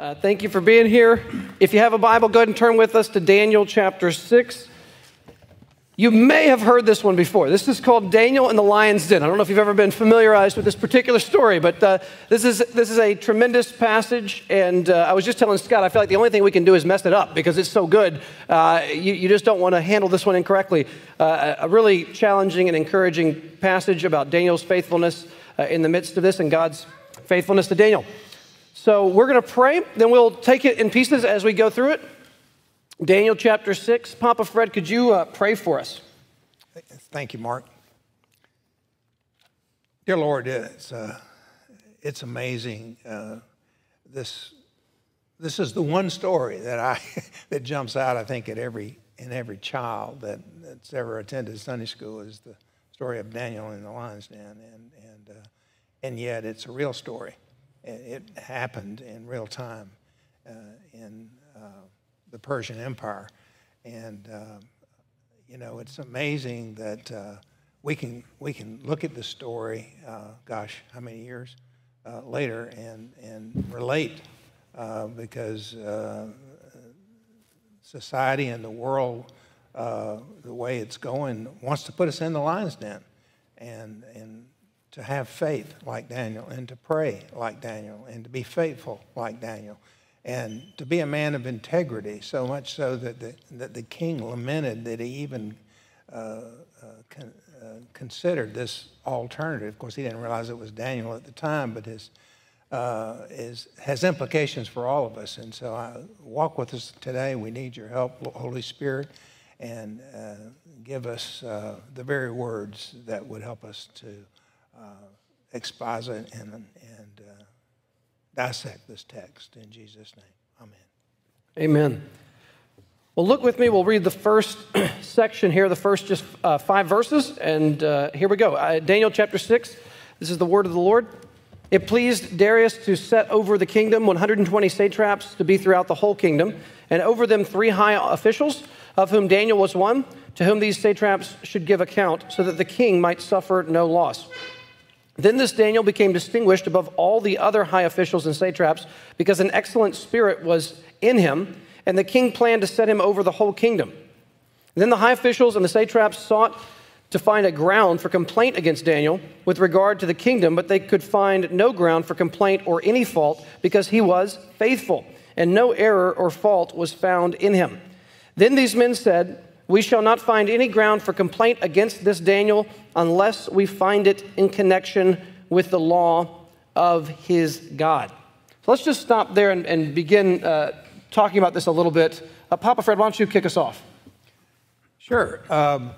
Uh, thank you for being here. If you have a Bible, go ahead and turn with us to Daniel chapter 6. You may have heard this one before. This is called Daniel and the Lion's Den. I don't know if you've ever been familiarized with this particular story, but uh, this, is, this is a tremendous passage. And uh, I was just telling Scott, I feel like the only thing we can do is mess it up because it's so good. Uh, you, you, just don't want to handle this one incorrectly. Uh, a really challenging and encouraging passage about Daniel's faithfulness uh, in the midst of this and God's faithfulness to Daniel. So we're going to pray, then we'll take it in pieces as we go through it. Daniel chapter 6. Papa Fred, could you uh, pray for us? Thank you, Mark. Dear Lord, it's, uh, it's amazing. Uh, this, this is the one story that, I, that jumps out, I think, at every, in every child that, that's ever attended Sunday school is the story of Daniel in the lion's den. And, and, uh, and yet it's a real story. It happened in real time uh, in uh, the Persian Empire. And, uh, you know, it's amazing that uh, we, can, we can look at the story, uh, gosh, how many years uh, later, and, and relate uh, because uh, society and the world, the way it's going, wants to put us in the lion's den. And, and to have faith like Daniel, and to pray like Daniel, and to be faithful like Daniel and to be a man of integrity, so much so that the, that the king lamented that he even uh, uh, con, uh, considered this alternative. Of course, he didn't realize it was Daniel at the time, but his, uh, is, has implications for all of us. And so I, walk with us today. We need your help, Holy Spirit, and uh, give us uh, the very words that would help us to exposit and, and dissect this text in Jesus' name. Amen. Amen. Well, look with me. We'll read the first section here, the first just uh, five verses, and uh, here we go. Uh, Daniel chapter 6. This is the word of the Lord. It pleased Darius to set over the kingdom 120 satraps to be throughout the whole kingdom, and over them three high officials, of whom Daniel was one, to whom these satraps should give account, so that the king might suffer no loss. Then this Daniel became distinguished above all the other high officials and satraps because an excellent spirit was in him, and the king planned to set him over the whole kingdom. Then the high officials and the satraps sought to find a ground for complaint against Daniel with regard to the kingdom, but they could find no ground for complaint or any fault because he was faithful, and no error or fault was found in him. Then these men said, we shall not find any ground for complaint against this Daniel unless we find it in connection with the law of his God. So let's just stop there and, and begin uh, talking about this a little bit. Uh, Papa Fred, why don't you kick us off? Sure. Um,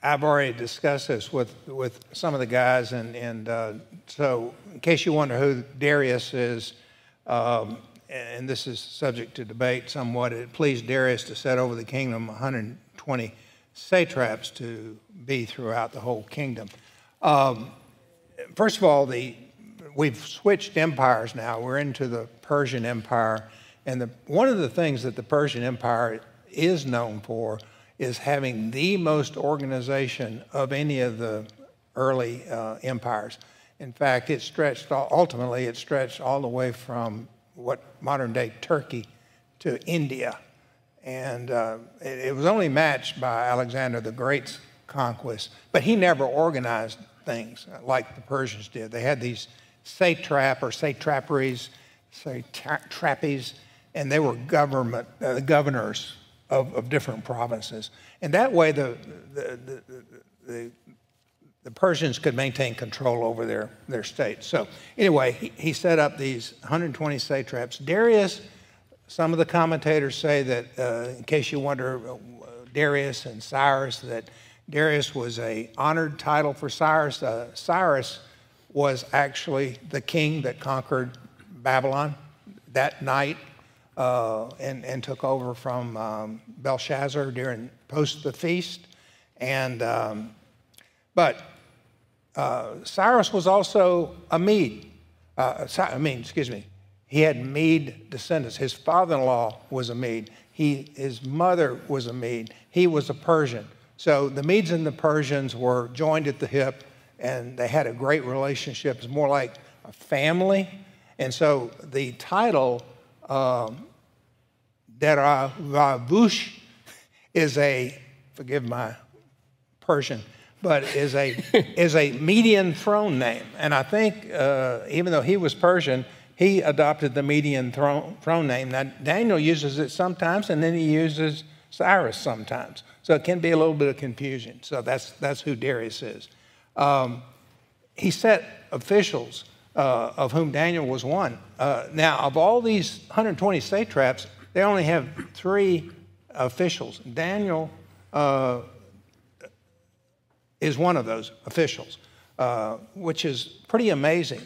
I've already discussed this with, with some of the guys, and, and uh, so in case you wonder who Darius is, um, and this is subject to debate somewhat, it pleased Darius to set over the kingdom 120 satraps to be throughout the whole kingdom. Um, first of all, the, we've switched empires now. We're into the Persian Empire. And the, one of the things that the Persian Empire is known for is having the most organization of any of the early uh, empires. In fact, it stretched, ultimately, it stretched all the way from what modern day Turkey to India. And uh, it, it, was only matched by Alexander the Great's conquest, but he never organized things like the Persians did. They had these satrap or satraperies, satrapies, and they were government, uh, governors of, of different provinces. And that way, the, the, the, the the Persians could maintain control over their, their state. So, anyway, he, he set up these 120 satraps. Darius, some of the commentators say that, uh, in case you wonder, uh, Darius and Cyrus, that Darius was a honored title for Cyrus. Uh, Cyrus was actually the king that conquered Babylon that night uh, and, and took over from um, Belshazzar during post the feast. And um, but uh, Cyrus was also a Mede. Uh, I mean, excuse me, he had Mede descendants. His father in law was a Mede. He, his mother was a Mede. He was a Persian. So the Medes and the Persians were joined at the hip, and they had a great relationship. It's more like a family. And so the title, um, Daravush, is a, forgive my Persian, but is a, is a Median throne name. And I think, uh, even though he was Persian, he adopted the Median throne, throne name. Now, Daniel uses it sometimes, and then he uses Cyrus sometimes. So it can be a little bit of confusion. So that's, that's who Darius is. Um, he set officials, uh, of whom Daniel was one. Uh, now, of all these 120 satraps, they only have three officials. Daniel uh, is one of those officials, uh, which is pretty amazing.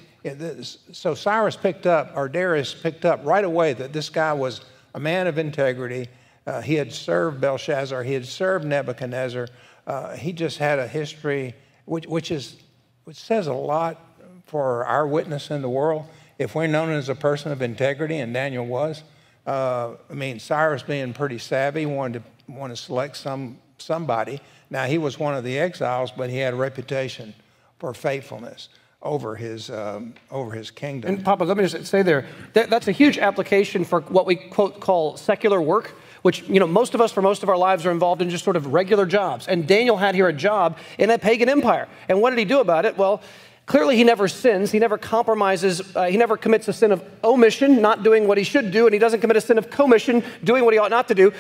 So Cyrus picked up, or Darius picked up right away that this guy was a man of integrity. Uh, he had served Belshazzar, he had served Nebuchadnezzar. Uh, he just had a history, which, which, is, which says a lot for our witness in the world. If we're known as a person of integrity, and Daniel was, uh, I mean, Cyrus being pretty savvy wanted to, want to select some, somebody. Now, he was one of the exiles, but he had a reputation for faithfulness over his, um, over his kingdom. And Papa, let me just say there, that, that's a huge application for what we quote call secular work which you know most of us for most of our lives are involved in just sort of regular jobs. And daniel had here a job in a pagan empire. And what did he do about it? Well Clearly, he never sins. He never compromises. Uh, he never commits a sin of omission, not doing what he should do, and he doesn't commit a sin of commission, doing what he ought not to do.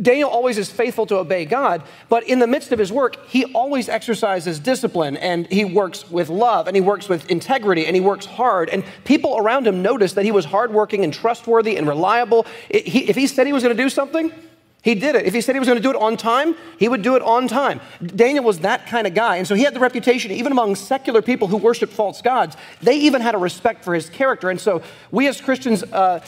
Daniel always is faithful to obey God, but in the midst of his work, he always exercises discipline, and he works with love, and he works with integrity, and he works hard. And people around him noticed that he was hardworking and trustworthy and reliable. It, he, if he said he was going to do something, he did it. If he said he was going to do it on time, he would do it on time. Daniel was that kind of guy. And so he had the reputation, even among secular people who worship false gods, they even had a respect for his character. And so we as Christians, uh,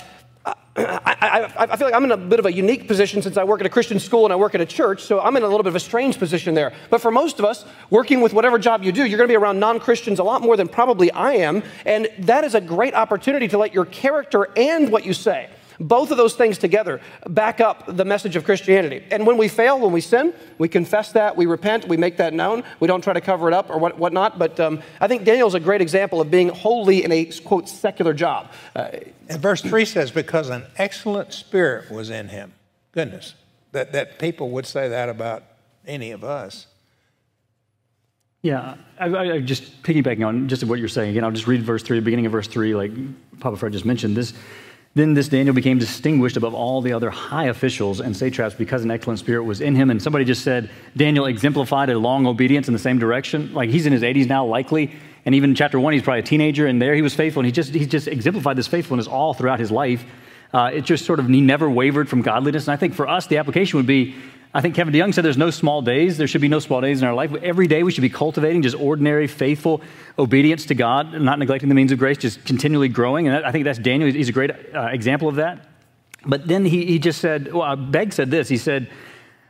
I, I, I, feel like I'm in a bit of a unique position since I work at a Christian school and I work at a church, so I'm in a little bit of a strange position there. But for most of us, working with whatever job you do, you're going to be around non Christians a lot more than probably I am. And that is a great opportunity to let your character and what you say both of those things together back up the message of Christianity. And when we fail, when we sin, we confess that, we repent, we make that known. We don't try to cover it up or what, whatnot. But um, I think Daniel's a great example of being holy in a, quote, secular job. Uh, and verse 3 says, because an excellent spirit was in him. Goodness, that, that people would say that about any of us. Yeah, I, I, just piggybacking on just what you're saying again. I'll just read verse three, beginning of verse three, like Papa Fred just mentioned. This then this Daniel became distinguished above all the other high officials and satraps because an excellent spirit was in him. And somebody just said Daniel exemplified a long obedience in the same direction. Like he's in his 80s now, likely. And even in chapter one, he's probably a teenager, and there he was faithful. And he just, he just exemplified this faithfulness all throughout his life. Uh, it just sort of, he never wavered from godliness. And I think for us, the application would be I think Kevin DeYoung said there's no small days. There should be no small days in our life. Every day we should be cultivating just ordinary, faithful obedience to God, not neglecting the means of grace, just continually growing. And I think that's Daniel. He's a great uh, example of that. But then he, he just said, well, Begg said this. He said,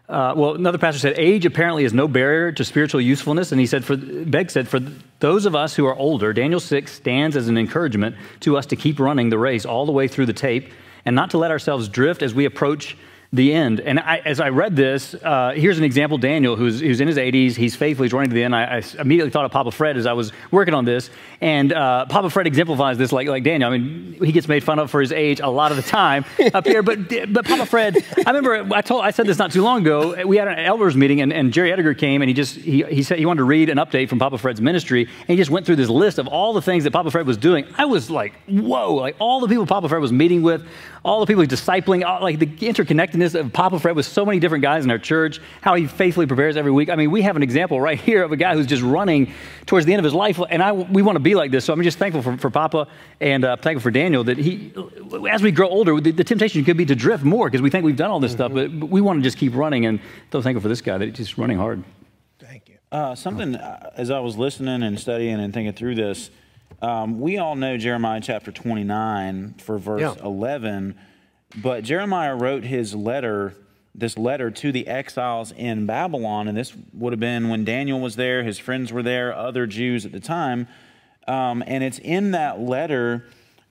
uh, well, another pastor said, age apparently is no barrier to spiritual usefulness. And he said, for, Begg said, for those of us who are older, Daniel 6 stands as an encouragement to us to keep running the race all the way through the tape and not to let ourselves drift as we approach the end. And I, as I read this, uh, here's an example Daniel, who's, who's in his 80s, he's faithful, he's running to the end. I, I immediately thought of Papa Fred as I was working on this. And uh, Papa Fred exemplifies this like, like Daniel. I mean, he gets made fun of for his age a lot of the time up here. But, but Papa Fred, I remember I, told, I said this not too long ago. We had an elders meeting, and, and Jerry Edgar came, and he just he, he said he wanted to read an update from Papa Fred's ministry. And he just went through this list of all the things that Papa Fred was doing. I was like, whoa, like all the people Papa Fred was meeting with, all the people he's discipling, all, like the interconnectedness of Papa Fred with so many different guys in our church, how he faithfully prepares every week. I mean, we have an example right here of a guy who's just running towards the end of his life, and I, we want to be like this. So I'm just thankful for, for Papa and uh, thankful for Daniel that he, as we grow older, the, the temptation could be to drift more because we think we've done all this mm-hmm. stuff, but, but, we want to just keep running. And so thankful for this guy that he's just running hard. Thank you. Uh, something, uh, as I was listening and studying and thinking through this, um, we all know Jeremiah chapter 29 for verse yeah. 11 but Jeremiah wrote his letter, this letter to the exiles in Babylon, and this would have been when Daniel was there, his friends were there, other Jews at the time. Um, and it's in that letter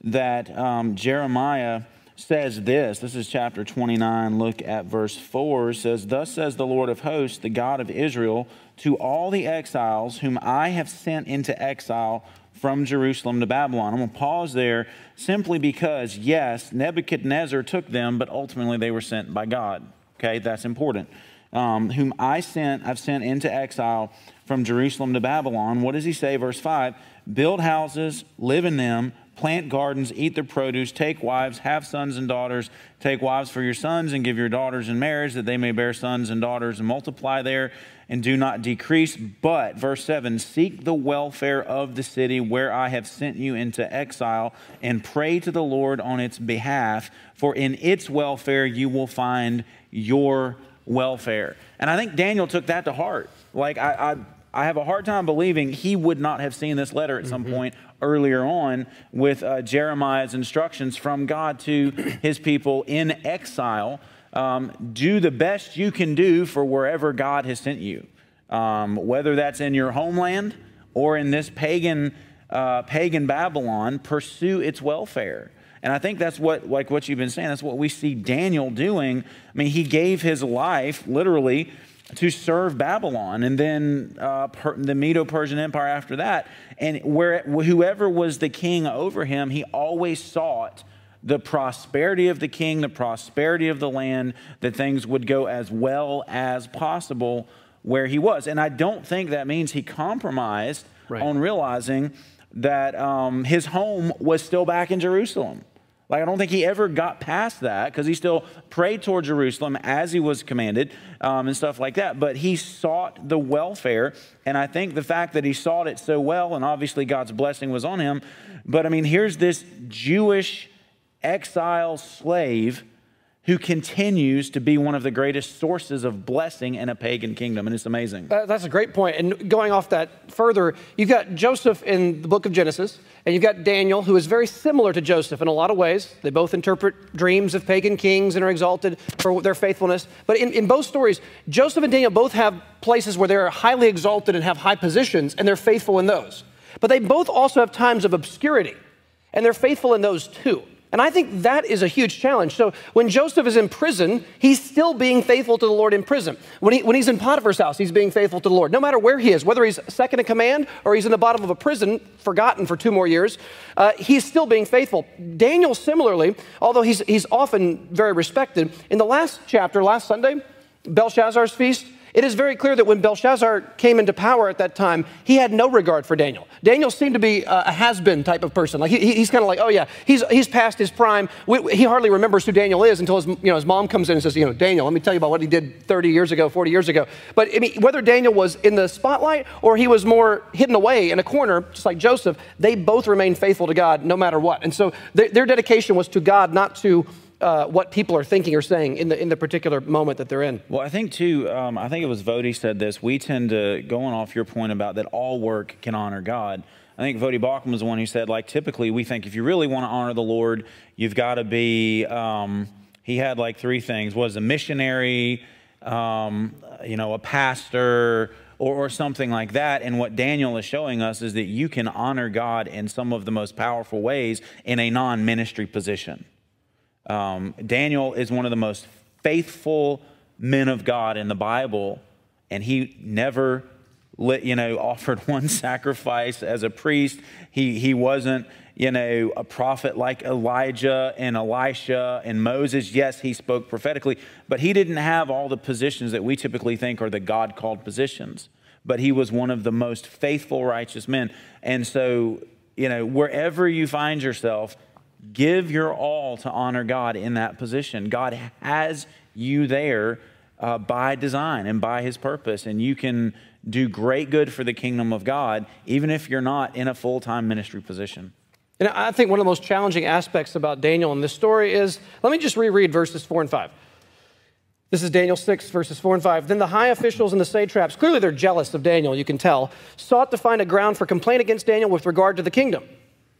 that um, Jeremiah says this. This is chapter 29. Look at verse 4. It says, Thus says the Lord of hosts, the God of Israel, to all the exiles whom I have sent into exile from Jerusalem to Babylon. I'm going to pause there simply because, yes, Nebuchadnezzar took them, but ultimately they were sent by God. Okay, that's important. Um, whom I sent, I've sent into exile from Jerusalem to Babylon. What does he say? Verse 5 Build houses, live in them, plant gardens, eat their produce, take wives, have sons and daughters, take wives for your sons, and give your daughters in marriage, that they may bear sons and daughters and multiply there and do not decrease. But, verse 7 seek the welfare of the city where I have sent you into exile, and pray to the Lord on its behalf, for in its welfare you will find your welfare. And I think Daniel took that to heart. Like, I, I I have a hard time believing he would not have seen this letter at some mm-hmm. point earlier on with uh, Jeremiah's instructions from God to his people in exile. Um, do the best you can do for wherever God has sent you, um, whether that's in your homeland or in this pagan, uh, pagan Babylon. Pursue its welfare. And I think that's what, like what you've been saying, that's what we see Daniel doing. I mean, he gave his life literally to serve Babylon and then uh, per, the Medo Persian Empire after that. And where, whoever was the king over him, he always sought the prosperity of the king, the prosperity of the land, that things would go as well as possible where he was. And I don't think that means he compromised right. on realizing that um, his home was still back in Jerusalem. Like, I don't think he ever got past that because he still prayed toward Jerusalem as he was commanded um, and stuff like that. But he sought the welfare. And I think the fact that he sought it so well, and obviously God's blessing was on him. But I mean, here's this Jewish exile slave who continues to be one of the greatest sources of blessing in a pagan kingdom. And it's amazing. Uh, that's a great point. And going off that further, you've got Joseph in the book of Genesis, and you've got Daniel, who is very similar to Joseph in a lot of ways. They both interpret dreams of pagan kings and are exalted for their faithfulness. But in, in both stories, Joseph and Daniel both have places where they're highly exalted and have high positions, and they're faithful in those. But they both also have times of obscurity, and they're faithful in those too. And I think that is a huge challenge. So when Joseph is in prison, he's still being faithful to the Lord in prison. When, he, when he's in Potiphar's house, he's being faithful to the Lord. No matter where he is, whether he's second in command or he's in the bottom of a prison, forgotten for two more years, uh, he's still being faithful. Daniel, similarly, although he's, he's often very respected, in the last chapter, last Sunday, Belshazzar's feast, it is very clear that when Belshazzar came into power at that time, he had no regard for Daniel. Daniel seemed to be a has been type of person. Like he, he's kind of like, oh yeah, he's, he's past his prime. We, he hardly remembers who Daniel is until his, you know, his mom comes in and says, you know, Daniel, let me tell you about what he did 30 years ago, 40 years ago. But I mean, whether Daniel was in the spotlight or he was more hidden away in a corner, just like Joseph, they both remained faithful to God no matter what. And so their, their dedication was to God, not to uh, what people are thinking or saying in the in the particular moment that they're in. Well, I think too. Um, I think it was Voddie said this. We tend to going off your point about that all work can honor God. I think Voddie Baucham was the one who said like typically we think if you really want to honor the Lord, you've got to be. Um, he had like three things: was a missionary, um, you know, a pastor. Or, or, something like that. And what Daniel is showing us is that you can honor God in some of the most powerful ways in a non ministry position. Um, Daniel is one of the most faithful men of God in the Bible, and he never lit, you know, offered one sacrifice as a priest. He, he wasn't, you know, a prophet like Elijah and Elisha and Moses. Yes, he spoke prophetically, but he didn't have all the positions that we typically think are the God called positions. But he was one of the most faithful, righteous men. And so, you know, wherever you find yourself, give your all to honor God in that position. God has you there uh, by design and by his purpose, and you can do great good for the kingdom of God, even if you're not in a full time ministry position. And I think one of the most challenging aspects about Daniel in this story is let me just reread verses 4 and 5. This is Daniel 6, verses 4 and 5. Then the high officials and the satraps, clearly they're jealous of Daniel, you can tell, sought to find a ground for complaint against Daniel with regard to the kingdom.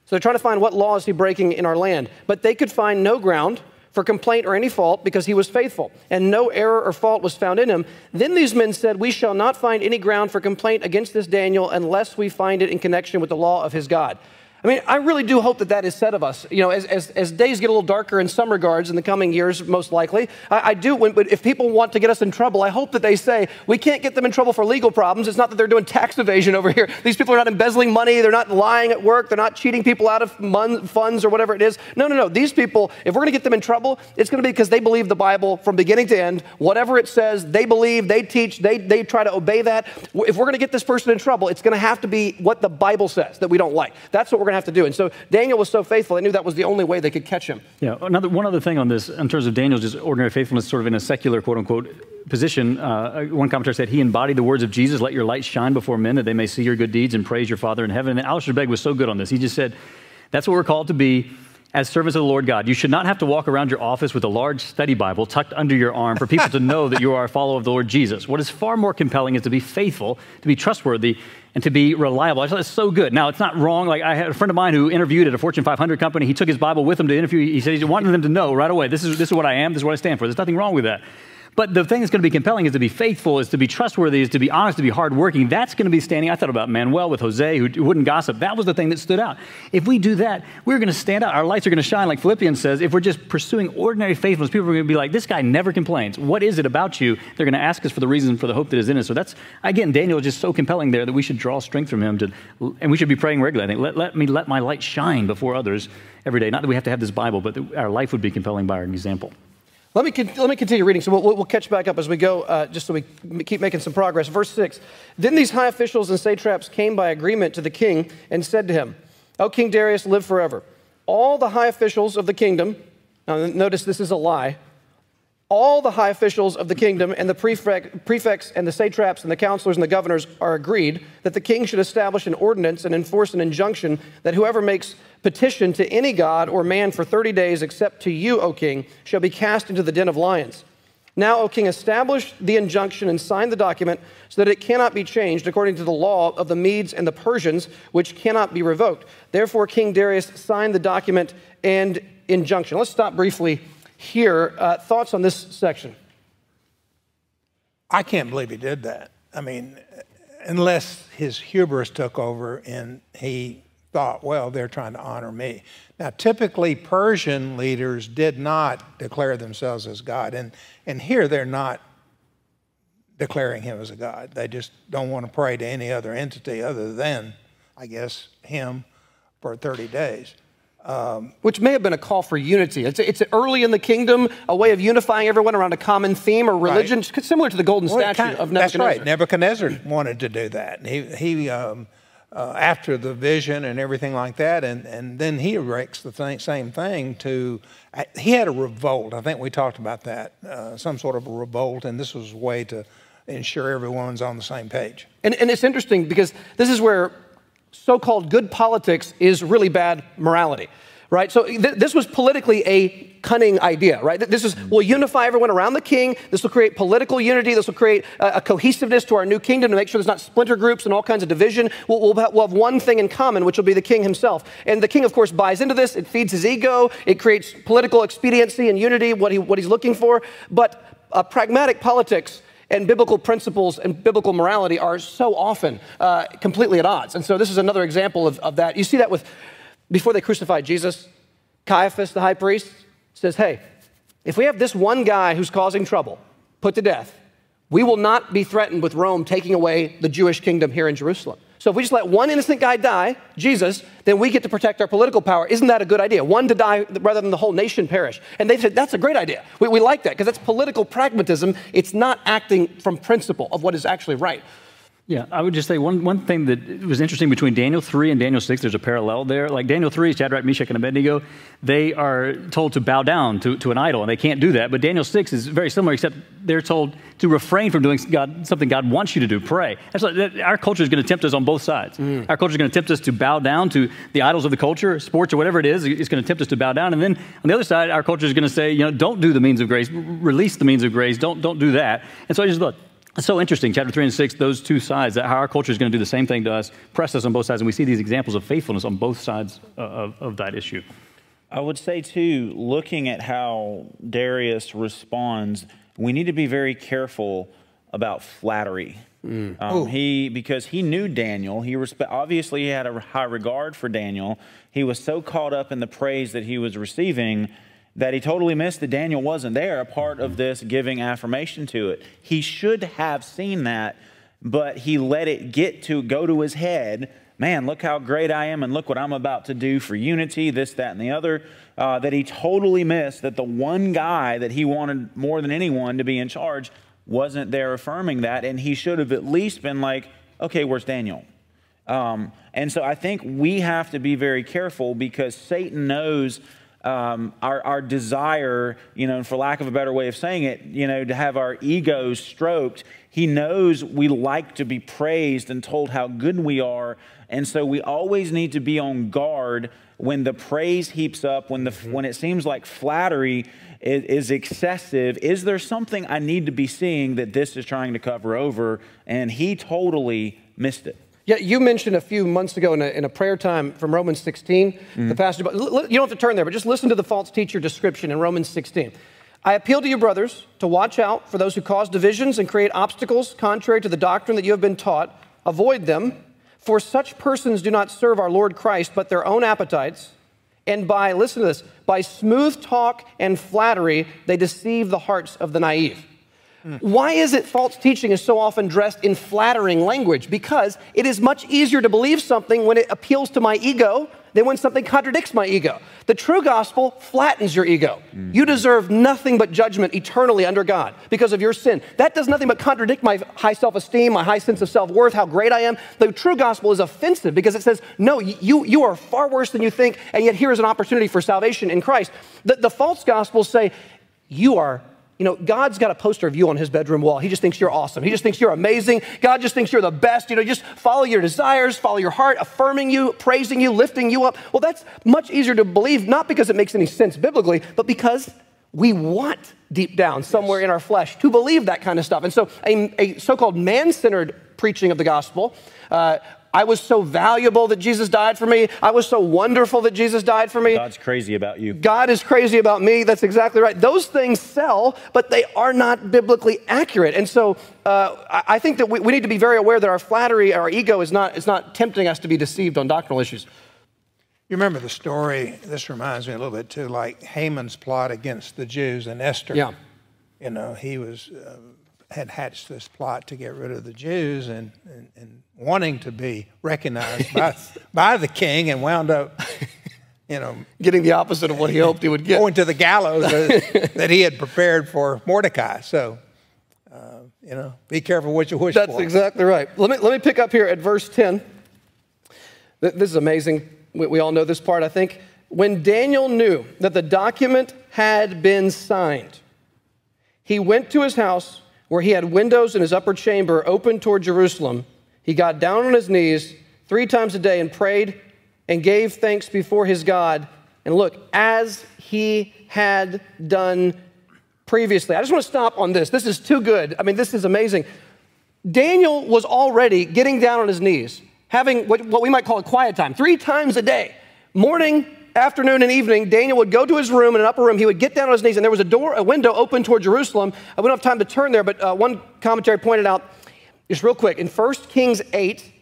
So they're trying to find what law is he breaking in our land. But they could find no ground for complaint or any fault because he was faithful, and no error or fault was found in him. Then these men said, We shall not find any ground for complaint against this Daniel unless we find it in connection with the law of his God. I mean, I really do hope that that is said of us. You know, as, as, as days get a little darker in some regards in the coming years, most likely, I, I do, when, but if people want to get us in trouble, I hope that they say, we can't get them in trouble for legal problems. It's not that they're doing tax evasion over here. These people are not embezzling money. They're not lying at work. They're not cheating people out of mon- funds or whatever it is. No, no, no. These people, if we're going to get them in trouble, it's going to be because they believe the Bible from beginning to end. Whatever it says, they believe, they teach, they, they try to obey that. If we're going to get this person in trouble, it's going to have to be what the Bible says that we don't like. That's what we're going to have to do. And so Daniel was so faithful, they knew that was the only way they could catch him. Yeah, another, one other thing on this, in terms of Daniel's just ordinary faithfulness, sort of in a secular, quote unquote, position, uh, one commentator said, He embodied the words of Jesus, let your light shine before men that they may see your good deeds and praise your Father in heaven. And Alistair Begg was so good on this. He just said, That's what we're called to be as servants of the Lord God. You should not have to walk around your office with a large study Bible tucked under your arm for people to know that you are a follower of the Lord Jesus. What is far more compelling is to be faithful, to be trustworthy, and to be reliable. I thought it's so good. Now, it's not wrong. Like, I had a friend of mine who interviewed at a Fortune 500 company. He took his Bible with him to interview. He said he wanted them to know right away this is, this is what I am, this is what I stand for. There's nothing wrong with that. But the thing that's going to be compelling is to be faithful, is to be trustworthy, is to be honest, to be hardworking. That's going to be standing. I thought about Manuel with Jose, who wouldn't gossip. That was the thing that stood out. If we do that, we're going to stand out. Our lights are going to shine, like Philippians says. If we're just pursuing ordinary faithfulness, people are going to be like, this guy never complains. What is it about you? They're going to ask us for the reason for the hope that is in us. So that's, again, Daniel is just so compelling there that we should draw strength from him. To, and we should be praying regularly. I think, let, let me let my light shine before others every day. Not that we have to have this Bible, but our life would be compelling by our example. Let me, let me continue reading. So we'll, we'll catch back up as we go, uh, just so we keep making some progress. Verse 6 Then these high officials and satraps came by agreement to the king and said to him, O King Darius, live forever. All the high officials of the kingdom, now notice this is a lie, all the high officials of the kingdom and the prefect, prefects and the satraps and the counselors and the governors are agreed that the king should establish an ordinance and enforce an injunction that whoever makes petition to any god or man for 30 days except to you, O king, shall be cast into the den of lions. Now, O king, establish the injunction and sign the document so that it cannot be changed according to the law of the Medes and the Persians, which cannot be revoked. Therefore, King Darius signed the document and injunction. Let's stop briefly here. Uh, thoughts on this section? I can't believe he did that. I mean, unless his hubris took over and he thought, well, they're trying to honor me. Now, typically, Persian leaders did not declare themselves as God. And, and here they're not declaring him as a God. They just don't want to pray to any other entity other than, I guess, him for 30 days. Um, Which may have been a call for unity. It's, it's early in the kingdom, a way of unifying everyone around a common theme or religion, right. similar to the golden well, statue kind of, of Nebuchadnezzar. That's right. Nebuchadnezzar wanted to do that. He, he um, uh, after the vision and everything like that, and, and then he erects the thing, same thing to, uh, he had a revolt. I think we talked about that, uh, some sort of a revolt, and this was a way to ensure everyone's on the same page. And, and it's interesting because this is where so called good politics is really bad morality, right? So th- this was politically a cunning idea, right? This is, we'll unify everyone around the king. This will create political unity. This will create a, a cohesiveness to our new kingdom to make sure there's not splinter groups and all kinds of division. We'll, we'll, have, we'll have one thing in common, which will be the king himself. And the king, of course, buys into this. It feeds his ego. It creates political expediency and unity, what, he, what he's looking for. But uh, pragmatic politics and biblical principles and biblical morality are so often uh, completely at odds. And so this is another example of, of that. You see that with before they crucified Jesus, Caiaphas, the high priest, says, Hey, if we have this one guy who's causing trouble put to death, we will not be threatened with Rome taking away the Jewish kingdom here in Jerusalem. So if we just let one innocent guy die, Jesus, then we get to protect our political power. Isn't that a good idea? One to die rather than the whole nation perish. And they said, that's a great idea. We, we like that because that's political pragmatism. It's not acting from principle of what is actually right. Yeah, I would just say one, one thing that was interesting between Daniel 3 and Daniel 6, there's a parallel there. Like Daniel 3, Shadrach, Meshach, and Abednego, they are told to bow down to, to an idol, and they can't do that. But Daniel 6 is very similar, except they're told to refrain from doing God, something God wants you to do, pray. That's like, that, our culture is going to tempt us on both sides. Mm. Our culture is going to tempt us to bow down to the idols of the culture, sports or whatever it is. It's going to tempt us to bow down. And then on the other side, our culture is going to say, you know, don't do the means of grace, release the means of grace, don't, don't do that. And so I just look, it's so interesting, chapter 3 and 6, those two sides, that how our culture is going to do the same thing to us, press us on both sides. And we see these examples of faithfulness on both sides of, of that issue. I would say, too, looking at how Darius responds, we need to be very careful about flattery. Mm. Um, he because he knew Daniel. He respe- obviously he had a high regard for Daniel. He was so caught up in the praise that he was receiving that he totally missed that Daniel wasn't there, a part of this giving affirmation to it. He should have seen that, but he let it get to go to his head. Man, look how great I am, and look what I'm about to do for unity, this, that, and the other. Uh, that he totally missed that the one guy that he wanted more than anyone to be in charge wasn't there affirming that, and he should have at least been like, okay, where's Daniel? Um, and so I think we have to be very careful because Satan knows um, our, our desire, you know, and for lack of a better way of saying it, you know, to have our egos stroked. He knows we like to be praised and told how good we are. And so we always need to be on guard when the praise heaps up, when, the, mm-hmm. when it seems like flattery is, is excessive, is there something I need to be seeing that this is trying to cover over? And he totally missed it. Yeah, you mentioned a few months ago in a, in a prayer time from Romans 16, mm-hmm. the passage. You don't have to turn there, but just listen to the false teacher description in Romans 16. I appeal to you, brothers, to watch out for those who cause divisions and create obstacles contrary to the doctrine that you have been taught. Avoid them, for such persons do not serve our Lord Christ, but their own appetites. And by, listen to this, by smooth talk and flattery, they deceive the hearts of the naive. Mm. Why is it false teaching is so often dressed in flattering language? Because it is much easier to believe something when it appeals to my ego than when something contradicts my ego. The true gospel flattens your ego. Mm-hmm. You deserve nothing but judgment eternally under God because of your sin. That does nothing but contradict my high self esteem, my high sense of self worth, how great I am. The true gospel is offensive because it says, no, you, you are far worse than you think, and yet here is an opportunity for salvation in Christ. The, the false gospels say, you are you know, God's got a poster of you on his bedroom wall. He just thinks you're awesome. He just thinks you're amazing. God just thinks you're the best. You know, just follow your desires, follow your heart, affirming you, praising you, lifting you up. Well, that's much easier to believe, not because it makes any sense biblically, but because we want deep down somewhere in our flesh to believe that kind of stuff. And so, a, a so called man centered preaching of the gospel uh, I was so valuable that Jesus died for me. I was so wonderful that Jesus died for me. God's crazy about you. God is crazy about me. That's exactly right. Those things sell, but they are not biblically accurate. And so uh, I think that we, we need to be very aware that our flattery, our ego is not, is not tempting us to be deceived on doctrinal issues. You remember the story, this reminds me a little bit too, like Haman's plot against the Jews and Esther. Yeah. You know, he was. Uh, had hatched this plot to get rid of the Jews and, and, and wanting to be recognized by, by the king and wound up, you know, getting the opposite of what he hoped he would get. Going to the gallows that, he had prepared for Mordecai. So, uh, you know, be careful what you wish That's for. That's exactly right. Let me, let me pick up here at verse 10. This is amazing. We, we all know this part, I think. When Daniel knew that the document had been signed, he went to his house where he had windows in his upper chamber open toward Jerusalem, he got down on his knees three times a day and prayed and gave thanks before his God. And look, as he had done previously. I just want to stop on this. This is too good. I mean, this is amazing. Daniel was already getting down on his knees, having what, what we might call a quiet time, three times a day morning, afternoon and evening, Daniel would go to his room in an upper room. He would get down on his knees, and there was a door, a window open toward Jerusalem. I wouldn't have time to turn there, but uh, one commentary pointed out, just real quick, in 1 Kings 8,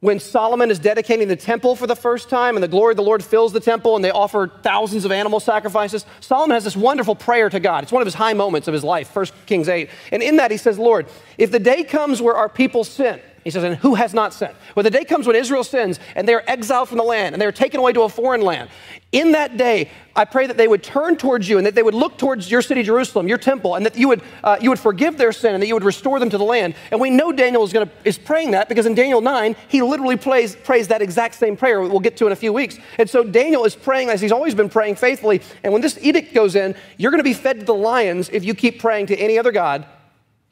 when Solomon is dedicating the temple for the first time and the glory of the Lord fills the temple and they offer thousands of animal sacrifices, Solomon has this wonderful prayer to God. It's one of his high moments of his life, 1 Kings 8. And in that, he says, Lord, if the day comes where our people sin, he says, and who has not sinned? Well, the day comes when Israel sins and they are exiled from the land and they are taken away to a foreign land. In that day, I pray that they would turn towards you and that they would look towards your city, Jerusalem, your temple, and that you would, uh, you would forgive their sin and that you would restore them to the land. And we know Daniel is, gonna, is praying that because in Daniel 9, he literally prays, prays that exact same prayer we'll get to in a few weeks. And so Daniel is praying as he's always been praying faithfully. And when this edict goes in, you're going to be fed to the lions if you keep praying to any other God.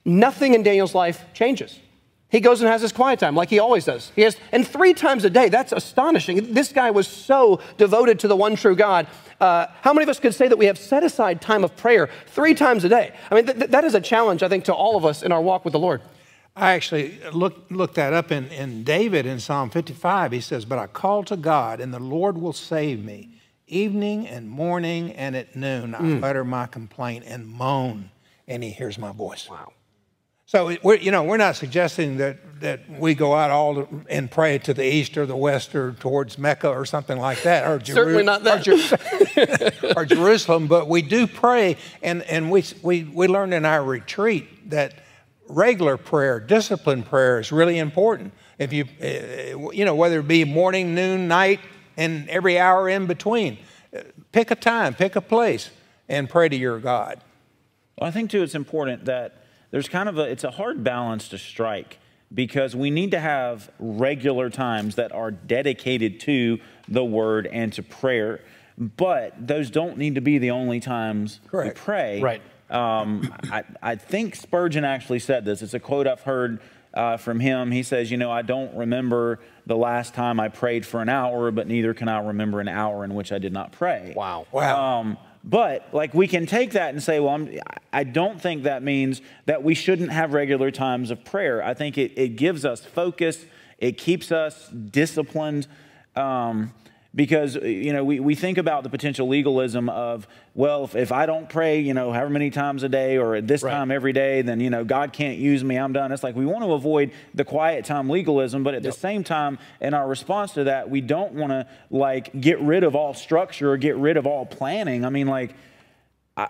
Nothing in Daniel's life changes. He goes and has his quiet time like he always does. He has, and three times a day. That's astonishing. This guy was so devoted to the one true God. Uh, how many of us could say that we have set aside time of prayer three times a day? I mean, th- th- that is a challenge, I think, to all of us in our walk with the Lord. I actually looked, looked that up in, in David in Psalm 55. He says, But I call to God, and the Lord will save me. Evening and morning and at noon, I mm. utter my complaint and moan, and he hears my voice. Wow. So we're, you know, we're not suggesting that, that we go out all and pray to the east or the west or towards Mecca or something like that. Or Certainly not that. Or, or, Jerusalem, but we do pray, and, and we, we, we learned in our retreat that regular prayer, disciplined prayer is really important. If you, uh, you know, whether it be morning, noon, night, and every hour in between, pick a time, pick a place, and pray to your God. Well, I think too, it's important that there's kind of a it's a hard balance to strike because we need to have regular times that are dedicated to the word and to prayer but those don't need to be the only times Correct. we pray. Right. Um, I, I, think spurgeon actually said this. It's a quote i've heard uh, from him. He says you know i don't remember the last time i prayed for an hour but neither can i remember an hour in which i did not pray. Wow. Wow. Um, but like we can take that and say, well, I'm, I don't think that means that we shouldn't have regular times of prayer. I think it, it gives us focus, it keeps us disciplined. Um, because uh, you know we, we think about the potential legalism of well if, if i don't pray you know however many times a day or at this right. time every day then you know god can't use me i'm done it's like we want to avoid the quiet time legalism but at yep. the same time in our response to that we don't want to like get rid of all structure or get rid of all planning i mean like I,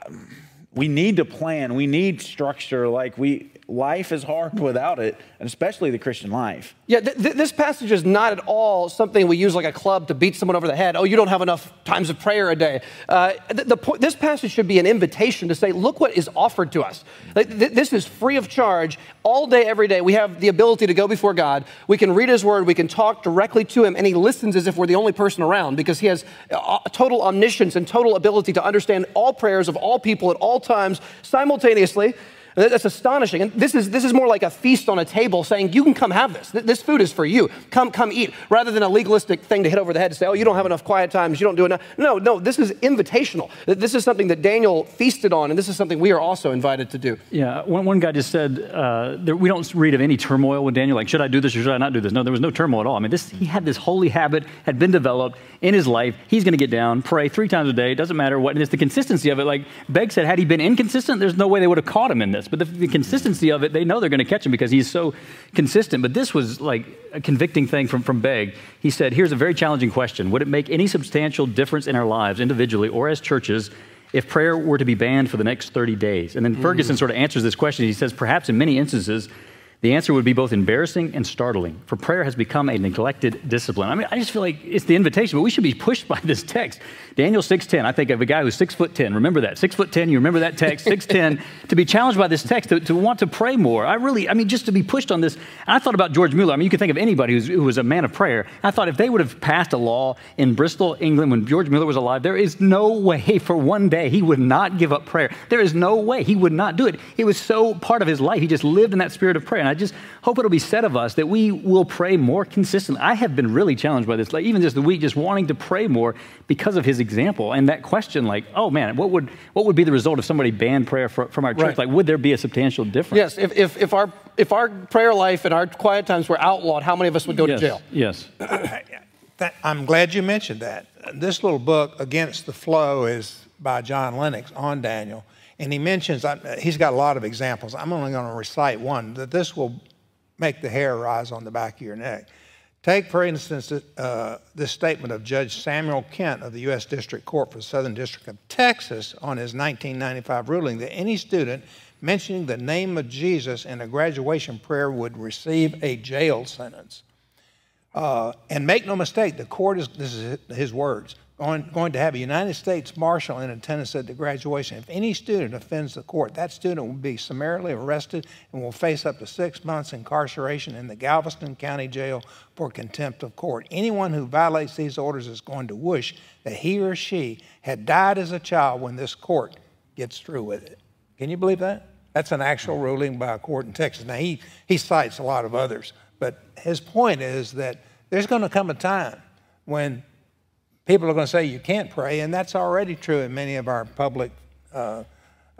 we need to plan we need structure like we life is hard without it, and especially the Christian life. Yeah, th- th- this passage is not at all something we use like a club to beat someone over the head. Oh, you don't have enough times of prayer a day. Uh, the, the po- this passage should be an invitation to say, look what is offered to us. Like, th- this is free of charge all day, every day. We have the ability to go before God. We can read His Word. We can talk directly to Him, and He listens as if we're the only person around because He has uh, total omniscience and total ability to understand all prayers of all people at all times simultaneously. That's astonishing. And this is, this is more like a feast on a table saying, you can come have this. This food is for you. Come, come eat, rather than a legalistic thing to hit over the head to say, oh, you don't have enough quiet times, you don't do enough. No, no, this is invitational. This is something that Daniel feasted on, and this is something we are also invited to do. Yeah, one, one guy just said, uh, there, we don't read of any turmoil with Daniel, like, should I do this or should I not do this? No, there was no turmoil at all. I mean, this, he had this holy habit, had been developed in his life. He's going to get down, pray three times a day, It doesn't matter what. And it's the consistency of it. Like Begg said, had he been inconsistent, there's no way they would have caught him in this. But the, the consistency of it, they know they're going to catch him because he's so consistent. But this was like a convicting thing from, from Begg. He said, Here's a very challenging question Would it make any substantial difference in our lives, individually or as churches, if prayer were to be banned for the next 30 days? And then mm. Ferguson sort of answers this question. He says, Perhaps in many instances, the answer would be both embarrassing and startling, for prayer has become a neglected discipline. I mean, I just feel like it's the invitation, but we should be pushed by this text. Daniel 6.10, I think of a guy who's six foot 10. Remember that, six foot 10, you remember that text, 6.10, to be challenged by this text, to, to, want to pray more. I really, I mean, just to be pushed on this. I thought about George Mueller. I mean, you can think of anybody who was a man of prayer. I thought if they would have passed a law in Bristol, England, when George Mueller was alive, there is no way for one day he would not give up prayer. There is no way he would not do it. It was so part of his life. He just lived in that spirit of prayer. And I just hope it'll be said of us that we will pray more consistently. I have been really challenged by this, like even just the week, just wanting to pray more because of his example. And that question, like, oh man, what would, what would be the result if somebody banned prayer for, from our church? Right. Like, would there be a substantial difference? Yes, if, if, if, our, if our prayer life and our quiet times were outlawed, how many of us would go yes. to jail? Yes. I'm glad you mentioned that. This little book, Against the Flow, is by John Lennox on Daniel. And he mentions, he's got a lot of examples. I'm only going to recite one, that this will make the hair rise on the back of your neck. Take, for instance, uh, this statement of Judge Samuel Kent of the U.S. District Court for the Southern District of Texas on his 1995 ruling that any student mentioning the name of Jesus in a graduation prayer would receive a jail sentence. Uh, and make no mistake, the court is, this is his words, going, going to have a United States Marshal in attendance at the graduation. If any student offends the court, that student will be summarily arrested and will face up to six months incarceration in the Galveston County Jail for contempt of court. Anyone who violates these orders is going to wish that he or she had died as a child when this court gets through with it. Can you believe that? That's an actual ruling by a court in Texas. Now, he, he cites a lot of others, but his point is that there's going to come a time when people are going to say you can't pray, and that's already true in many of our public uh,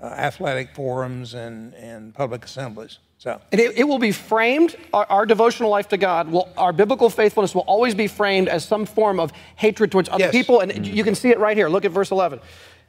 uh, athletic forums and, and public assemblies. So. And it, it will be framed, our, our, devotional life to God, will, our biblical faithfulness will always be framed as some form of hatred towards other yes. people. And mm-hmm. you can see it right here. Look at verse 11.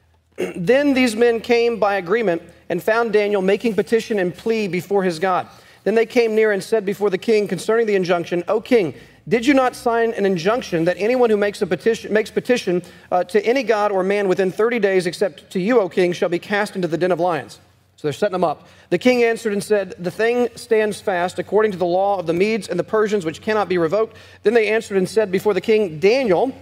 then these men came by agreement and found Daniel making petition and plea before his God. Then they came near and said before the king concerning the injunction, O king, did you not sign an injunction that anyone who makes a petition makes petition uh, to any god or man within 30 days except to you, O king, shall be cast into the den of lions? So they're setting them up. The king answered and said, The thing stands fast according to the law of the Medes and the Persians, which cannot be revoked. Then they answered and said before the king, Daniel,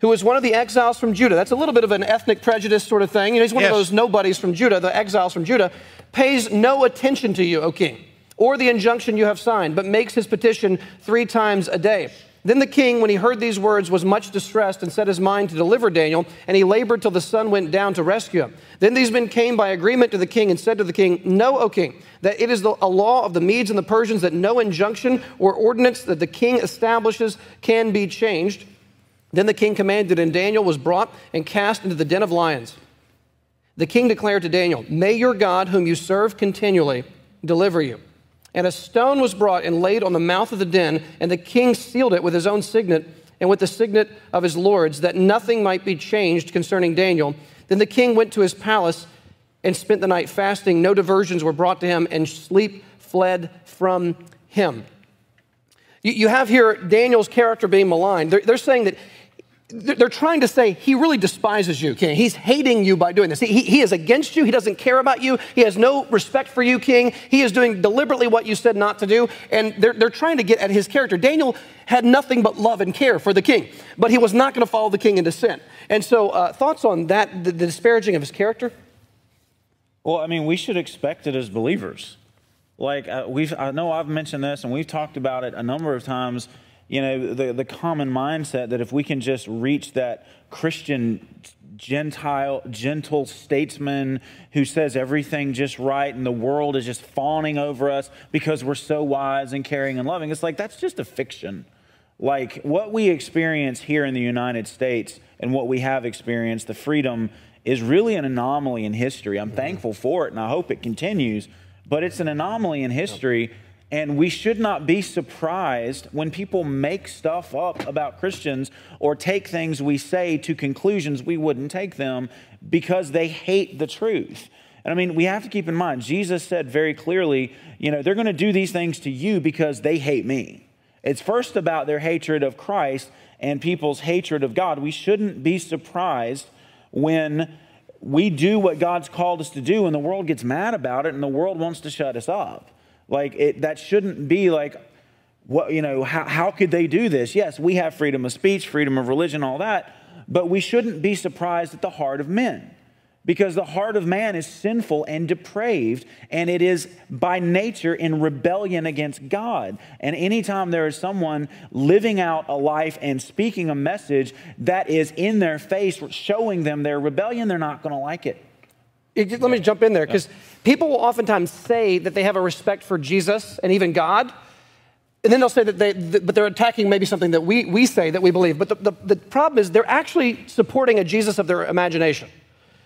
who was one of the exiles from Judah. That's a little bit of an ethnic prejudice sort of thing. You know, he's one yes. of those nobodies from Judah, the exiles from Judah, pays no attention to you, O king, or the injunction you have signed, but makes his petition three times a day. Then the king, when he heard these words, was much distressed and set his mind to deliver Daniel, and he labored till the sun went down to rescue him. Then these men came by agreement to the king and said to the king, Know, O king, that it is the, a law of the Medes and the Persians that no injunction or ordinance that the king establishes can be changed. Then the king commanded, and Daniel was brought and cast into the den of lions. The king declared to Daniel, May your God, whom you serve continually, deliver you. And a stone was brought and laid on the mouth of the den, and the king sealed it with his own signet and with the signet of his lords, that nothing might be changed concerning Daniel. Then the king went to his palace and spent the night fasting. No diversions were brought to him, and sleep fled from him. You have here Daniel's character being maligned. They're, saying that they're trying to say he really despises you, king. He's hating you by doing this. He, he, is against you. He doesn't care about you. He has no respect for you, king. He is doing deliberately what you said not to do. And they're, they're trying to get at his character. Daniel had nothing but love and care for the king, but he was not going to follow the king into sin. And so, uh, thoughts on that, the, the disparaging of his character? Well, I mean, we should expect it as believers. Like, uh, we've, I know I've mentioned this and we've talked about it a number of times you know, the, the common mindset that if we can just reach that Christian Gentile, gentle statesman who says everything just right and the world is just fawning over us because we're so wise and caring and loving. It's like that's just a fiction. Like what we experience here in the United States and what we have experienced, the freedom is really an anomaly in history. I'm mm-hmm. thankful for it and I hope it continues, but it's an anomaly in history. And we should not be surprised when people make stuff up about Christians or take things we say to conclusions we wouldn't take them because they hate the truth. And I mean, we have to keep in mind, Jesus said very clearly, you know, they're going to do these things to you because they hate me. It's first about their hatred of Christ and people's hatred of God. We shouldn't be surprised when we do what God's called us to do and the world gets mad about it and the world wants to shut us up. Like it, that shouldn't be like, what you know, how, how could they do this? Yes, we have freedom of speech, freedom of religion, all that, but we shouldn't be surprised at the heart of men. Because the heart of man is sinful and depraved, and it is by nature in rebellion against God. And anytime there is someone living out a life and speaking a message that is in their face, showing them their rebellion, they're not going to like it. Let me jump in there because people will oftentimes say that they have a respect for Jesus and even God. And then they'll say that they, but they're attacking maybe something that we, we say that we believe. But the, the, the problem is they're actually supporting a Jesus of their imagination.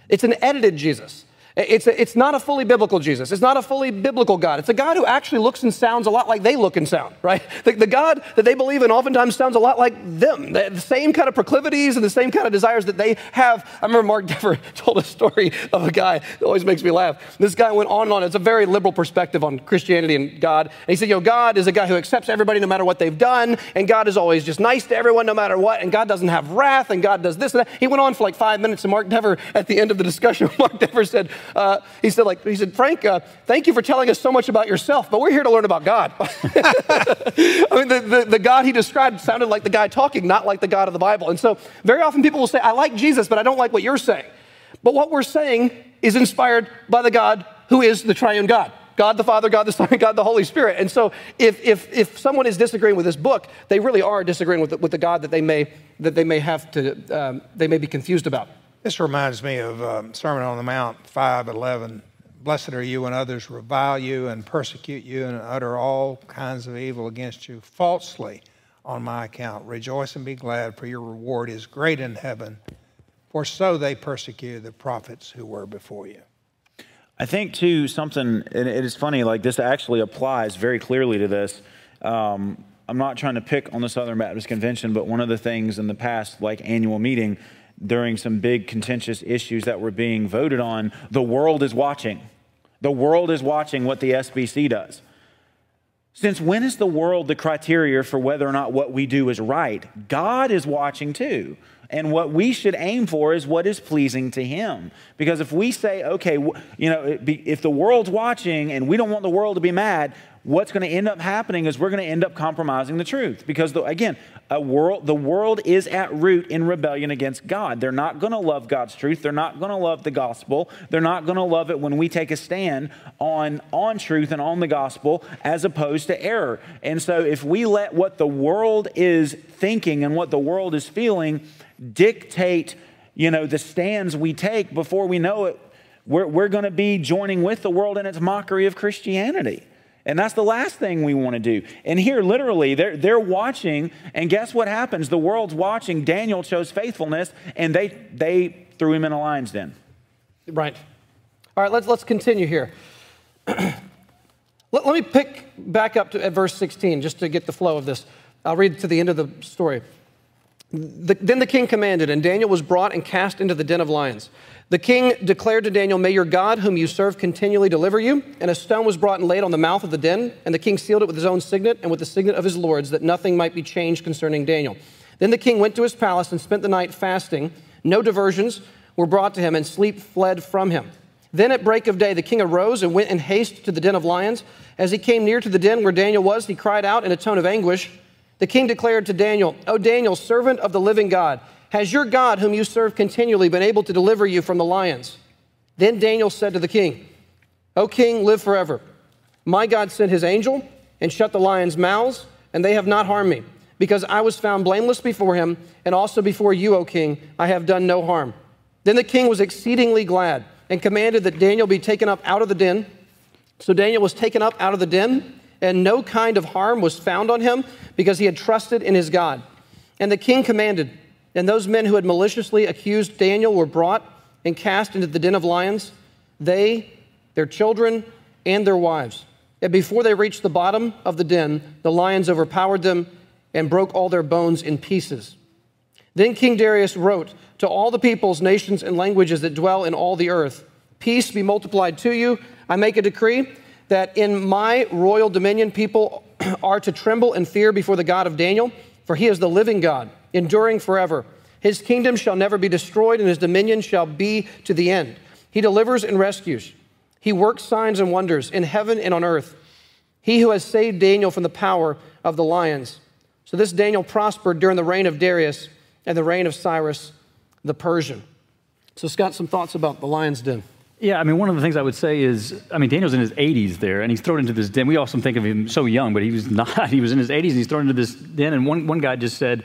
It's an edited Jesus. It's, a, it's not a fully biblical Jesus. It's not a fully biblical God. It's a God who actually looks and sounds a lot like they look and sound, right? The, the God that they believe in oftentimes sounds a lot like them. The, the, same kind of proclivities and the same kind of desires that they have. I remember Mark Dever told a story of a guy that always makes me laugh. This guy went on and on. It's a very liberal perspective on Christianity and God. And he said, you know, God is a guy who accepts everybody no matter what they've done. And God is always just nice to everyone no matter what. And God doesn't have wrath. And God does this and that. He went on for like five minutes. And Mark Dever, at the end of the discussion, Mark Dever said, uh, he said, like, he said, Frank, uh, thank you for telling us so much about yourself, but we're here to learn about God. I mean, the, the, the, God he described sounded like the guy talking, not like the God of the Bible. And so very often people will say, I like Jesus, but I don't like what you're saying. But what we're saying is inspired by the God who is the triune God. God the Father, God the Son, God the Holy Spirit. And so if, if, if someone is disagreeing with this book, they really are disagreeing with the, with the God that they may, that they may have to, um, they may be confused about. This reminds me of um, Sermon on the Mount 5:11. Blessed are you when others revile you and persecute you and utter all kinds of evil against you falsely on my account. Rejoice and be glad, for your reward is great in heaven. For so they persecuted the prophets who were before you. I think, too, something, and it is funny, like this actually applies very clearly to this. Um, I'm not trying to pick on the Southern Baptist Convention, but one of the things in the past, like annual meeting, during some big contentious issues that were being voted on, the world is watching. The world is watching what the SBC does. Since when is the world the criteria for whether or not what we do is right? God is watching too. And what we should aim for is what is pleasing to Him. Because if we say, okay, you know, if the world's watching and we don't want the world to be mad, what's going to end up happening is we're going to end up compromising the truth. Because, the, again, world, the world is at root in rebellion against God. They're not going to love God's truth. They're not going to love the gospel. They're not going to love it when we take a stand on, on truth and on the gospel as opposed to error. And so, if we let what the world is thinking and what the world is feeling, dictate, you know, the stands we take before we know it, we're, we're going to be joining with the world in its mockery of Christianity. And that's the last thing we want to do. And here, literally, they're, they're watching, and guess what happens? The world's watching. Daniel chose faithfulness, and they, they threw him in a lion's den. Right. All right, let's, let's continue here. let, let me pick back up to at verse 16 just to get the flow of this. I'll read to the end of the story. The, then the king commanded, and Daniel was brought and cast into the den of lions. The king declared to Daniel, May your God, whom you serve, continually deliver you. And a stone was brought and laid on the mouth of the den, and the king sealed it with his own signet and with the signet of his lords, that nothing might be changed concerning Daniel. Then the king went to his palace and spent the night fasting. No diversions were brought to him, and sleep fled from him. Then at break of day, the king arose and went in haste to the den of lions. As he came near to the den where Daniel was, he cried out in a tone of anguish. The king declared to Daniel, O Daniel, servant of the living God, has your God, whom you serve continually, been able to deliver you from the lions? Then Daniel said to the king, O king, live forever. My God sent his angel and shut the lions' mouths, and they have not harmed me, because I was found blameless before him, and also before you, O king, I have done no harm. Then the king was exceedingly glad and commanded that Daniel be taken up out of the den. So Daniel was taken up out of the den and no kind of harm was found on him because he had trusted in his God. And the king commanded, and those men who had maliciously accused Daniel were brought and cast into the den of lions, they, their children, and their wives. And before they reached the bottom of the den, the lions overpowered them and broke all their bones in pieces. Then King Darius wrote to all the peoples, nations, and languages that dwell in all the earth Peace be multiplied to you. I make a decree that in my royal dominion people are to tremble and fear before the God of Daniel, for he is the living God, enduring forever. His kingdom shall never be destroyed, and his dominion shall be to the end. He delivers and rescues. He works signs and wonders in heaven and on earth. He who has saved Daniel from the power of the lions. So this Daniel prospered during the reign of Darius and the reign of Cyrus the Persian. So, Scott, some thoughts about the lion's den. Yeah, I mean, one of the things I would say is, I mean, Daniel's in his 80s there, and he's thrown into this den. We often think of him so young, but he was not. He was in his 80s, and he's thrown into this den. And one, one guy just said,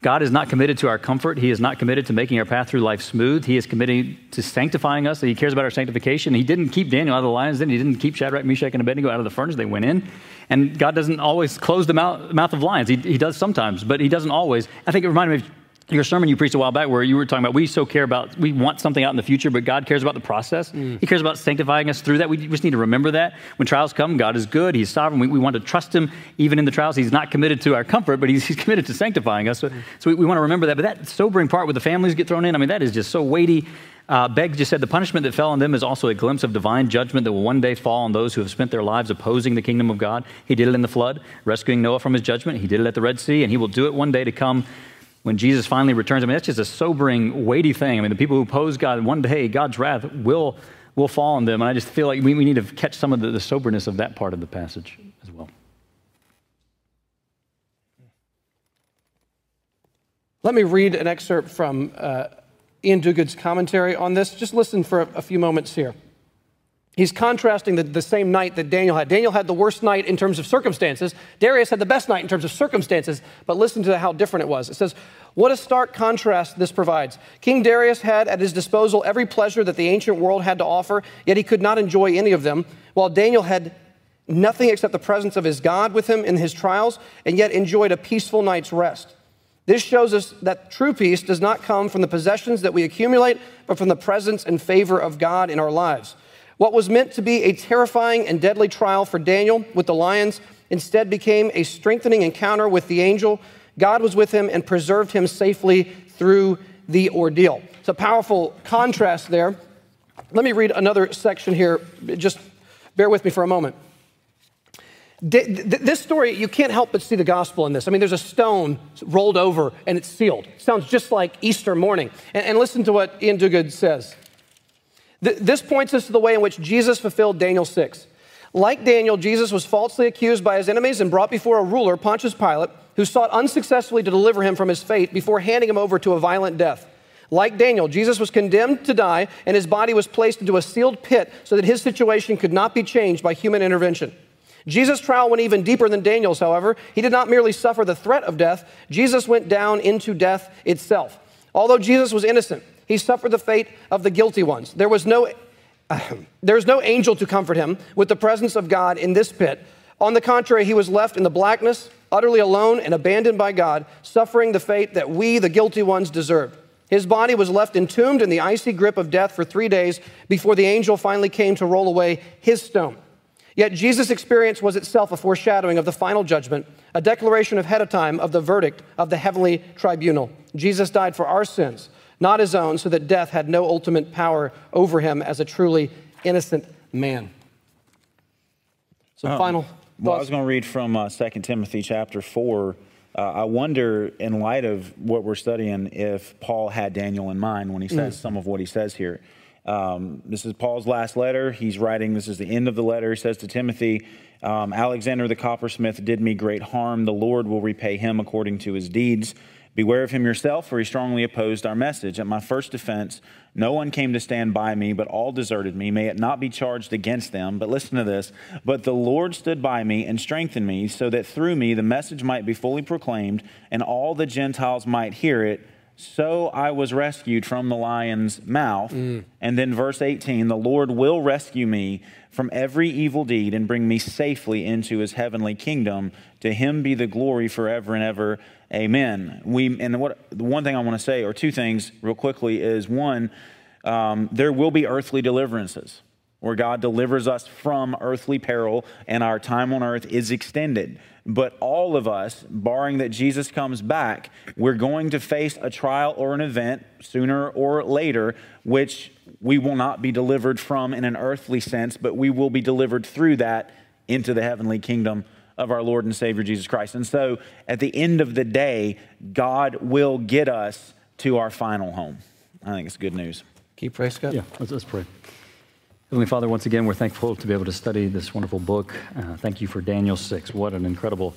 God is not committed to our comfort. He is not committed to making our path through life smooth. He is committed to sanctifying us. He cares about our sanctification. He didn't keep Daniel out of the lion's den. He didn't keep Shadrach, Meshach, and Abednego out of the furnace. They went in. And God doesn't always close the mouth, mouth of lions. He, he does sometimes, but he doesn't always. I think it reminded me of your sermon you preached a while back where you were talking about we so care about we want something out in the future but god cares about the process. Mm. he cares about sanctifying us through that. We just need to remember that. When trials come god is good. He's sovereign. We, we want to trust him even in the trials. He's not committed to our comfort but he's, he's committed to sanctifying us. So, mm. so we, we, want to remember that. But that sobering part with the families get thrown in i mean that is just so weighty. Uh, Begg just said the punishment that fell on them is also a glimpse of divine judgment that will one day fall on those who have spent their lives opposing the kingdom of God. He did it in the flood, rescuing Noah from his judgment. He did it at the Red Sea, and he will do it one day to come when Jesus finally returns. I mean, that's just a sobering, weighty thing. I mean, the people who oppose God, one day God's wrath will, will fall on them. And I just feel like we, we need to catch some of the, the soberness of that part of the passage as well. Let me read an excerpt from uh, Iain Duguid's commentary on this. Just listen for a, a few moments here. He's contrasting the, the, same night that Daniel had. Daniel had the worst night in terms of circumstances. Darius had the best night in terms of circumstances, but listen to how different it was. It says, What a stark contrast this provides. King Darius had at his disposal every pleasure that the ancient world had to offer, yet he could not enjoy any of them, while Daniel had nothing except the presence of his God with him in his trials, and yet enjoyed a peaceful night's rest. This shows us that true peace does not come from the possessions that we accumulate, but from the presence and favor of God in our lives. What was meant to be a terrifying and deadly trial for Daniel with the lions instead became a strengthening encounter with the angel. God was with him and preserved him safely through the ordeal. It's a powerful contrast there. Let me read another section here. Just bear with me for a moment. This story, you can't help but see the gospel in this. I mean, there's a stone rolled over and it's sealed. It sounds just like Easter morning. And, listen to what Iain Duguid says. This points us to the way in which Jesus fulfilled Daniel 6. Like Daniel, Jesus was falsely accused by his enemies and brought before a ruler, Pontius Pilate, who sought unsuccessfully to deliver him from his fate before handing him over to a violent death. Like Daniel, Jesus was condemned to die, and his body was placed into a sealed pit so that his situation could not be changed by human intervention. Jesus' trial went even deeper than Daniel's, however. He did not merely suffer the threat of death, Jesus went down into death itself. Although Jesus was innocent, he suffered the fate of the guilty ones. There was no, uh, there was no angel to comfort him with the presence of God in this pit. On the contrary, he was left in the blackness, utterly alone and abandoned by God, suffering the fate that we, the guilty ones, deserved. His body was left entombed in the icy grip of death for three days before the angel finally came to roll away his stone. Yet Jesus' experience was itself a foreshadowing of the final judgment, a declaration ahead of time of the verdict of the heavenly tribunal. Jesus died for our sins not his own, so that death had no ultimate power over him as a truly innocent man. So, um, final. Well, I was going to read from uh, 2 Timothy chapter 4. Uh, I wonder, in light of what we're studying, if Paul had Daniel in mind when he says mm. some of what he says here. Um, this is Paul's last letter. He's writing, this is the end of the letter. He says to Timothy, um, Alexander the coppersmith did me great harm. The Lord will repay him according to his deeds. Beware of him yourself, for he strongly opposed our message. At my first defense, no one came to stand by me, but all deserted me. May it not be charged against them. But listen to this. But the Lord stood by me and strengthened me, so that through me the message might be fully proclaimed, and all the Gentiles might hear it. So I was rescued from the lion's mouth. Mm. And then verse 18 the Lord will rescue me from every evil deed and bring me safely into his heavenly kingdom. To him be the glory forever and ever. Amen. We and what the one thing I want to say, or two things real quickly, is one, um, there will be earthly deliverances where God delivers us from earthly peril and our time on earth is extended. But all of us, barring that Jesus comes back, we're going to face a trial or an event sooner or later, which we will not be delivered from in an earthly sense, but we will be delivered through that into the heavenly kingdom of our Lord and Savior Jesus Christ. And so at the end of the day, God will get us to our final home. I think it's good news. Keep praise, Scott. Yeah, let's, let's pray. Heavenly Father, once again, we're thankful to be able to study this wonderful book. Uh, thank you for Daniel 6. What an incredible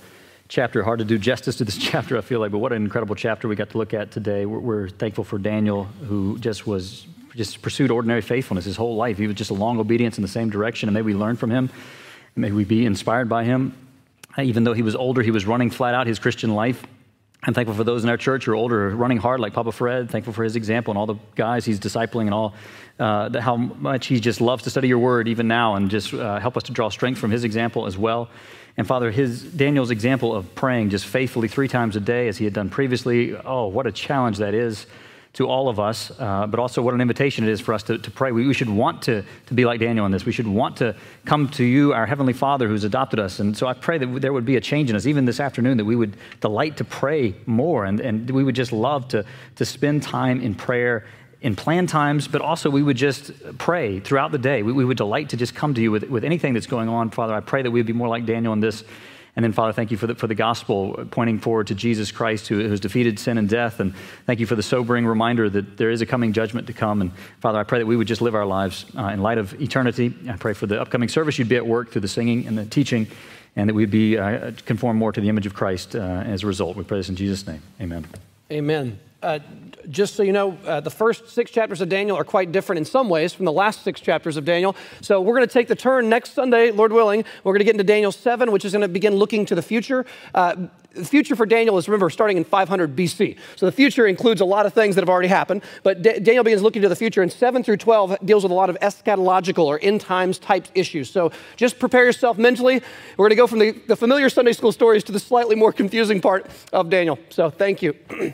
chapter. Hard to do justice to this chapter, I feel like, but what an incredible chapter we got to look at today. We're, we're thankful for Daniel, who just was just pursued ordinary faithfulness his whole life. He was just a long obedience in the same direction, and may we learn from him. May we be inspired by him. Even though he was older, he was running flat out his Christian life. I'm thankful for those in our church who are older, running hard, like Papa Fred. Thankful for his example and all the guys he's discipling and all uh, how much he just loves to study your word even now and just uh, help us to draw strength from his example as well. And Father, his Daniel's example of praying just faithfully three times a day as he had done previously. Oh, what a challenge that is to all of us, uh, but also what an invitation it is for us to, to pray. We, we, should want to, to be like Daniel in this. We should want to come to you, our Heavenly Father who's adopted us. And so I pray that there would be a change in us, even this afternoon, that we would delight to pray more and, and we would just love to, to spend time in prayer in planned times, but also we would just pray throughout the day. We, we would delight to just come to you with, with anything that's going on. Father, I pray that we would be more like Daniel in this and then, Father, thank you for the, for the gospel pointing forward to Jesus Christ who, has defeated sin and death. And thank you for the sobering reminder that there is a coming judgment to come. And Father, I pray that we would just live our lives uh, in light of eternity. I pray for the upcoming service you'd be at work through the singing and the teaching, and that we'd be uh, conform more to the image of Christ uh, as a result. We pray this in Jesus' name. Amen. Amen. Uh, just so you know, uh, the first six chapters of Daniel are quite different in some ways from the last six chapters of Daniel. So we're going to take the turn next Sunday, Lord willing. We're going to get into Daniel 7, which is going to begin looking to the future. Uh, the future for Daniel is, remember, starting in 500 BC. So the future includes a lot of things that have already happened. But D- Daniel begins looking to the future, and 7 through 12 deals with a lot of eschatological or end times type issues. So just prepare yourself mentally. We're going to go from the, the familiar Sunday school stories to the slightly more confusing part of Daniel. So thank you.